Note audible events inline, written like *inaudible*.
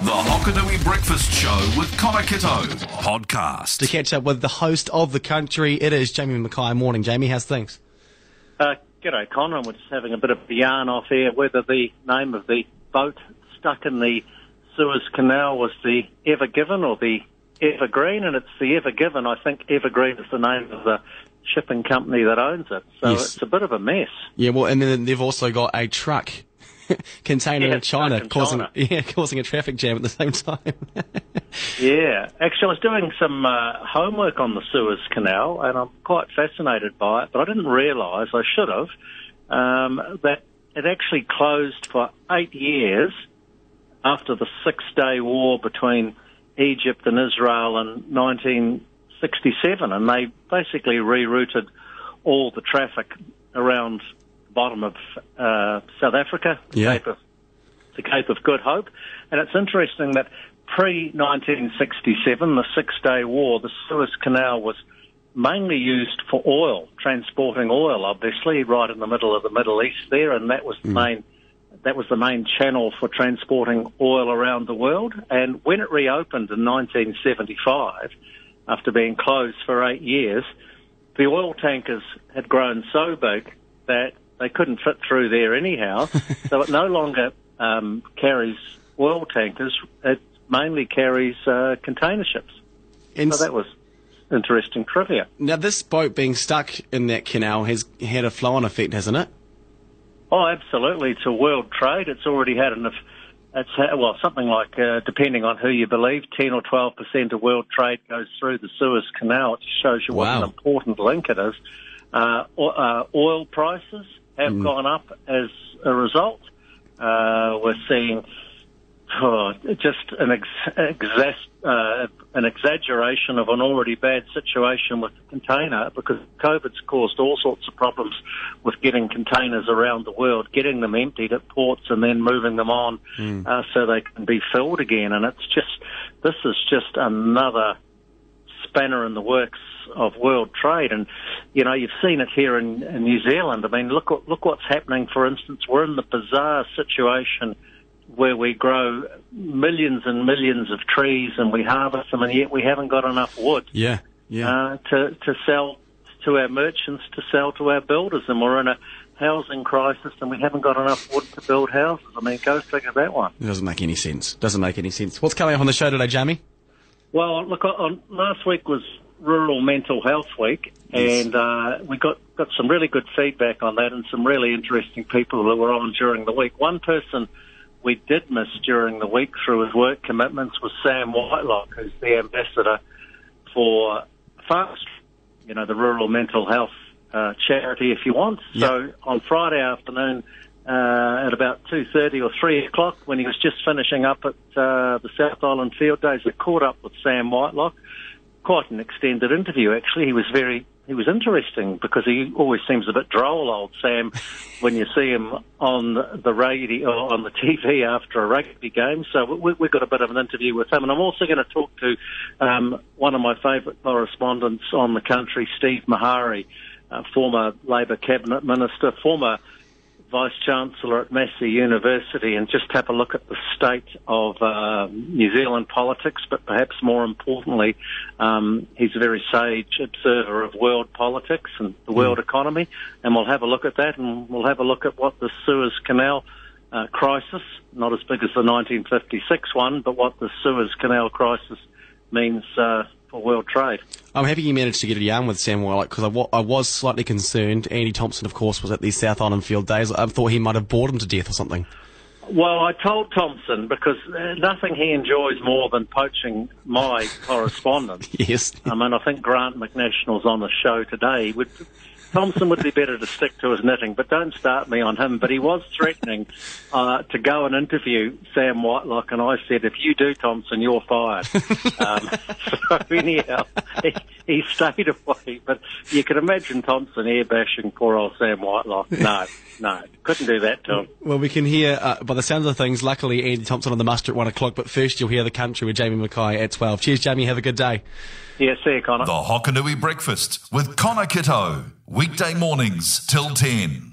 The Hokonui Breakfast Show with Connor Kitto podcast. To catch up with the host of the country, it is Jamie Mackay. Morning, Jamie. How's things? Uh, g'day, Connor. We're just having a bit of a yarn off here whether the name of the boat stuck in the Suez Canal was the Ever Given or the Evergreen, and it's the Ever Given. I think Evergreen is the name of the shipping company that owns it. So Yes. it's a bit of a mess. Yeah, well, and then they've also got a truck *laughs* container Yeah, in China in causing China. yeah *laughs* causing a traffic jam at the same time. *laughs* Yeah, actually, I was doing some uh, homework on the Suez Canal, and I'm quite fascinated by it. But I didn't realise I should have um, that it actually closed for eight years after the Six-Day War between Egypt and Israel in 1967, and they basically rerouted all the traffic around bottom of uh, South Africa, the Yeah. Cape of the Cape of Good Hope. And it's interesting that pre 1967, the Six Day War, the Suez Canal was mainly used for oil, transporting oil, obviously, right in the middle of the Middle East there, and that was the main. That was the main channel for transporting oil around the world. And when it reopened in 1975, after being closed for eight years, the oil tankers had grown so big that they couldn't fit through there anyhow. *laughs* so it no longer um, carries oil tankers; it mainly carries uh, container ships. And So that was interesting trivia. now this boat being stuck in that canal has had a flow-on effect, hasn't it? Oh, absolutely. To world trade, it's already had enough. It's well, something like, uh, depending on who you believe, 10 or 12 percent of world trade goes through the Suez Canal. It shows you what an important link it is. Uh, uh, oil prices have gone up as a result. Uh, we're seeing oh, just an ex- exas- uh, an exaggeration of an already bad situation with the container because COVID's caused all sorts of problems with getting containers around the world, getting them emptied at ports and then moving them on uh, so they can be filled again. And it's just this is just another spanner in the works of world trade. And you know, you've seen it here in, in New Zealand. I mean, look look what's happening. For instance, we're in the bizarre situation where we grow millions and millions of trees and we harvest them, and yet we haven't got enough wood Yeah, yeah. uh, to to sell to our merchants, to sell to our builders, and we're in a housing crisis, and we haven't got enough wood to build houses. I mean, go figure that one. it doesn't make any sense. Doesn't make any sense. What's coming up on the show today, Jamie? Well, look, on, last week was Rural Mental Health Week, Yes. and uh, we got, got some really good feedback on that and some really interesting people who were on during the week. One person we did miss during the week through his work commitments was Sam Whitelock, who's the ambassador for FAST, you know, the Rural Mental Health uh, charity, if you want. So on Friday afternoon, uh, at about 2.30 or 3 o'clock, when he was just finishing up at uh, the South Island Field Days, I caught up with Sam Whitelock. Quite an extended interview, actually. He was very, he was interesting because he always seems a bit droll, old Sam, when you see him on the radio or on the TV after a rugby game. So we, we got a bit of an interview with him, and I'm also going to talk to um, one of my favourite correspondents on the country, Steve Maharey, uh, former Labor cabinet minister, former Vice Chancellor at Massey University and just have a look at the state of uh, New Zealand politics, but perhaps more importantly, um, he's a very sage observer of world politics and the world economy, and we'll have a look at that and we'll have a look at what the Suez Canal uh, crisis, not as big as the 1956 one, but what the Suez Canal crisis means uh, for world trade. I'm happy you managed to get a yarn with Sam Whitelock because I was slightly concerned. Andy Thompson, of course, was at the South Island Field Days. I thought he might have bored him to death or something. Well, I told Thompson because uh, nothing he enjoys more than poaching my *laughs* correspondence. Yes. I mean, I think Grant McNational's on the show today. Would Thompson would be better to stick to his knitting, but don't start me on him. But he was threatening uh, to go and interview Sam Whitelock, and I said, if you do, Thompson, you're fired. *laughs* um, so anyhow, he, he stayed away. But you can imagine Thompson air bashing poor old Sam Whitelock. No, no, couldn't do that to him. Well, we can hear, uh, by the sounds of things, luckily Andy Thompson on the muster at one o'clock, but first you'll hear the country with Jamie Mackay at 12. Cheers, Jamie. Have a good day. Yeah, see you, Connor. The Hokonui Breakfast with Connor Kitto. Weekday mornings till 10.